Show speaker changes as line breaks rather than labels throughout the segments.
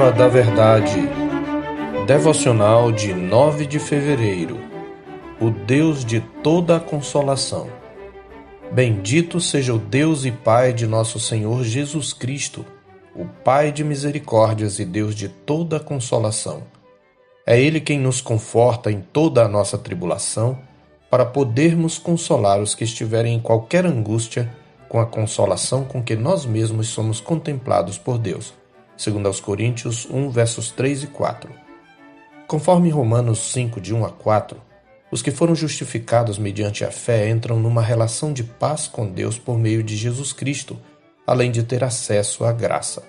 Palavra da Verdade. Devocional de 9 de fevereiro. O Deus de toda a consolação. Bendito seja o Deus e Pai de nosso Senhor Jesus Cristo, o Pai de misericórdias e Deus de toda a consolação. É Ele quem nos conforta em toda a nossa tribulação, para podermos consolar os que estiverem em qualquer angústia com a consolação com que nós mesmos somos contemplados por Deus segundo aos Coríntios 1, versos 3 e 4. Conforme Romanos 5, de 1 a 4, os que foram justificados mediante a fé entram numa relação de paz com Deus por meio de Jesus Cristo, além de ter acesso à graça.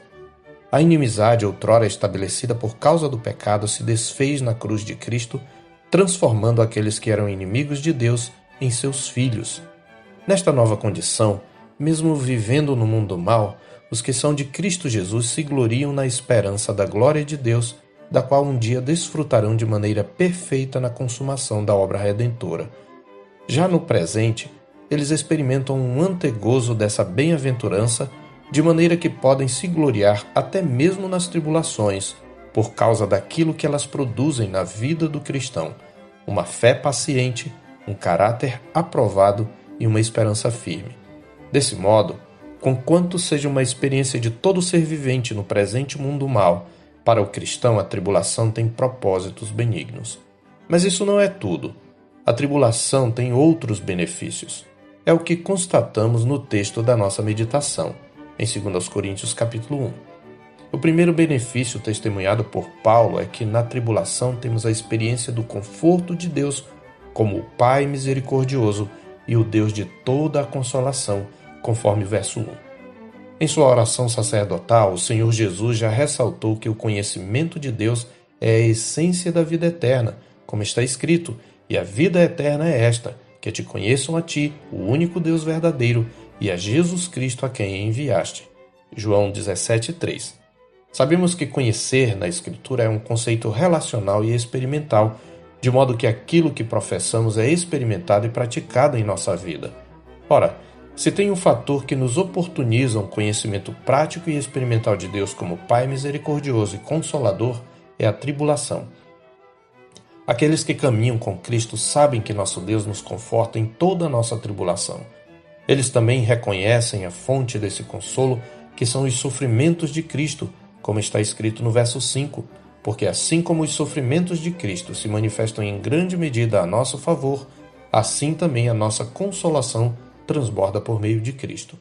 A inimizade outrora estabelecida por causa do pecado se desfez na cruz de Cristo, transformando aqueles que eram inimigos de Deus em seus filhos. Nesta nova condição, mesmo vivendo no mundo mal, os que são de Cristo Jesus se gloriam na esperança da glória de Deus, da qual um dia desfrutarão de maneira perfeita na consumação da obra redentora. Já no presente, eles experimentam um antegozo dessa bem-aventurança, de maneira que podem se gloriar até mesmo nas tribulações, por causa daquilo que elas produzem na vida do cristão: uma fé paciente, um caráter aprovado e uma esperança firme. Desse modo, conquanto seja uma experiência de todo ser vivente no presente mundo mal, para o cristão a tribulação tem propósitos benignos. Mas isso não é tudo. A tribulação tem outros benefícios. É o que constatamos no texto da nossa meditação, em 2 Coríntios capítulo 1. O primeiro benefício testemunhado por Paulo é que na tribulação temos a experiência do conforto de Deus como o Pai misericordioso e o Deus de toda a consolação conforme verso 1. Em sua oração sacerdotal, o Senhor Jesus já ressaltou que o conhecimento de Deus é a essência da vida eterna, como está escrito, e a vida eterna é esta, que te conheçam a ti, o único Deus verdadeiro, e a Jesus Cristo a quem enviaste. João 17:3. Sabemos que conhecer na Escritura é um conceito relacional e experimental, de modo que aquilo que professamos é experimentado e praticado em nossa vida. Ora, se tem um fator que nos oportuniza um conhecimento prático e experimental de Deus como Pai misericordioso e consolador, é a tribulação. Aqueles que caminham com Cristo sabem que nosso Deus nos conforta em toda a nossa tribulação. Eles também reconhecem a fonte desse consolo, que são os sofrimentos de Cristo, como está escrito no verso 5, porque assim como os sofrimentos de Cristo se manifestam em grande medida a nosso favor, assim também a nossa consolação transborda por meio de Cristo.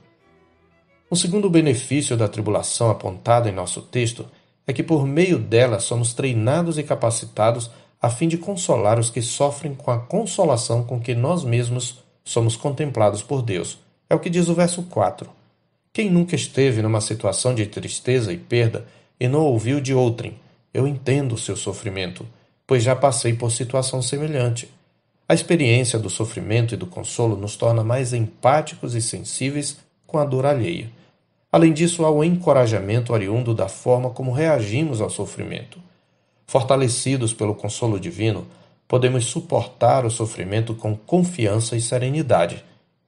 Um segundo benefício da tribulação apontado em nosso texto é que por meio dela somos treinados e capacitados a fim de consolar os que sofrem com a consolação com que nós mesmos somos contemplados por Deus. É o que diz o verso 4. Quem nunca esteve numa situação de tristeza e perda e não ouviu de outrem, eu entendo o seu sofrimento, pois já passei por situação semelhante. A experiência do sofrimento e do consolo nos torna mais empáticos e sensíveis com a dor alheia. Além disso, há o encorajamento oriundo da forma como reagimos ao sofrimento. Fortalecidos pelo consolo divino, podemos suportar o sofrimento com confiança e serenidade.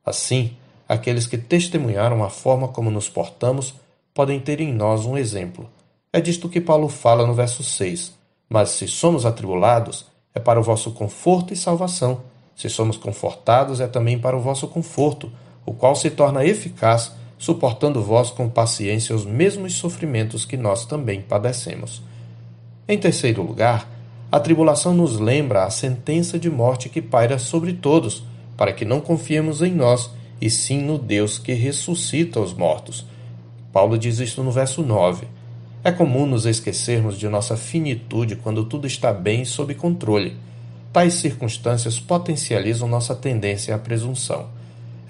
Assim, aqueles que testemunharam a forma como nos portamos podem ter em nós um exemplo. É disto que Paulo fala no verso 6. Mas se somos atribulados, é para o vosso conforto e salvação. Se somos confortados, é também para o vosso conforto, o qual se torna eficaz, suportando vós com paciência os mesmos sofrimentos que nós também padecemos. Em terceiro lugar, a tribulação nos lembra a sentença de morte que paira sobre todos, para que não confiemos em nós, e sim no Deus que ressuscita os mortos. Paulo diz isto no verso 9. É comum nos esquecermos de nossa finitude quando tudo está bem e sob controle. Tais circunstâncias potencializam nossa tendência à presunção.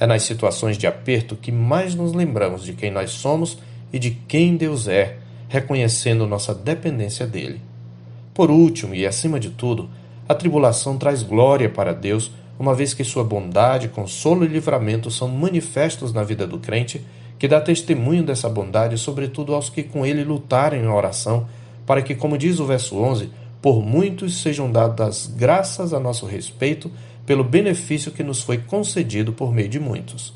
É nas situações de aperto que mais nos lembramos de quem nós somos e de quem Deus é, reconhecendo nossa dependência dele. Por último, e acima de tudo, a tribulação traz glória para Deus, uma vez que sua bondade, consolo e livramento são manifestos na vida do crente que dá testemunho dessa bondade, sobretudo aos que com ele lutarem na oração, para que, como diz o verso 11, por muitos sejam dadas graças a nosso respeito pelo benefício que nos foi concedido por meio de muitos.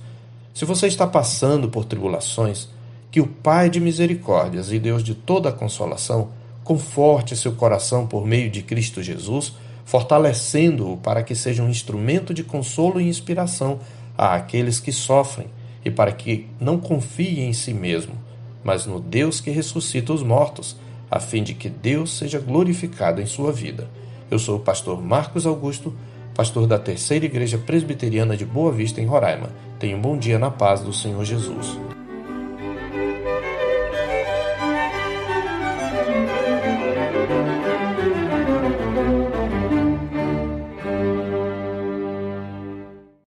Se você está passando por tribulações, que o Pai de misericórdias e Deus de toda consolação Conforte seu coração por meio de Cristo Jesus, fortalecendo-o para que seja um instrumento de consolo e inspiração a aqueles que sofrem e para que não confie em si mesmo, mas no Deus que ressuscita os mortos, a fim de que Deus seja glorificado em sua vida. Eu sou o pastor Marcos Augusto, pastor da Terceira Igreja Presbiteriana de Boa Vista, em Roraima. Tenha um bom dia na paz do Senhor Jesus.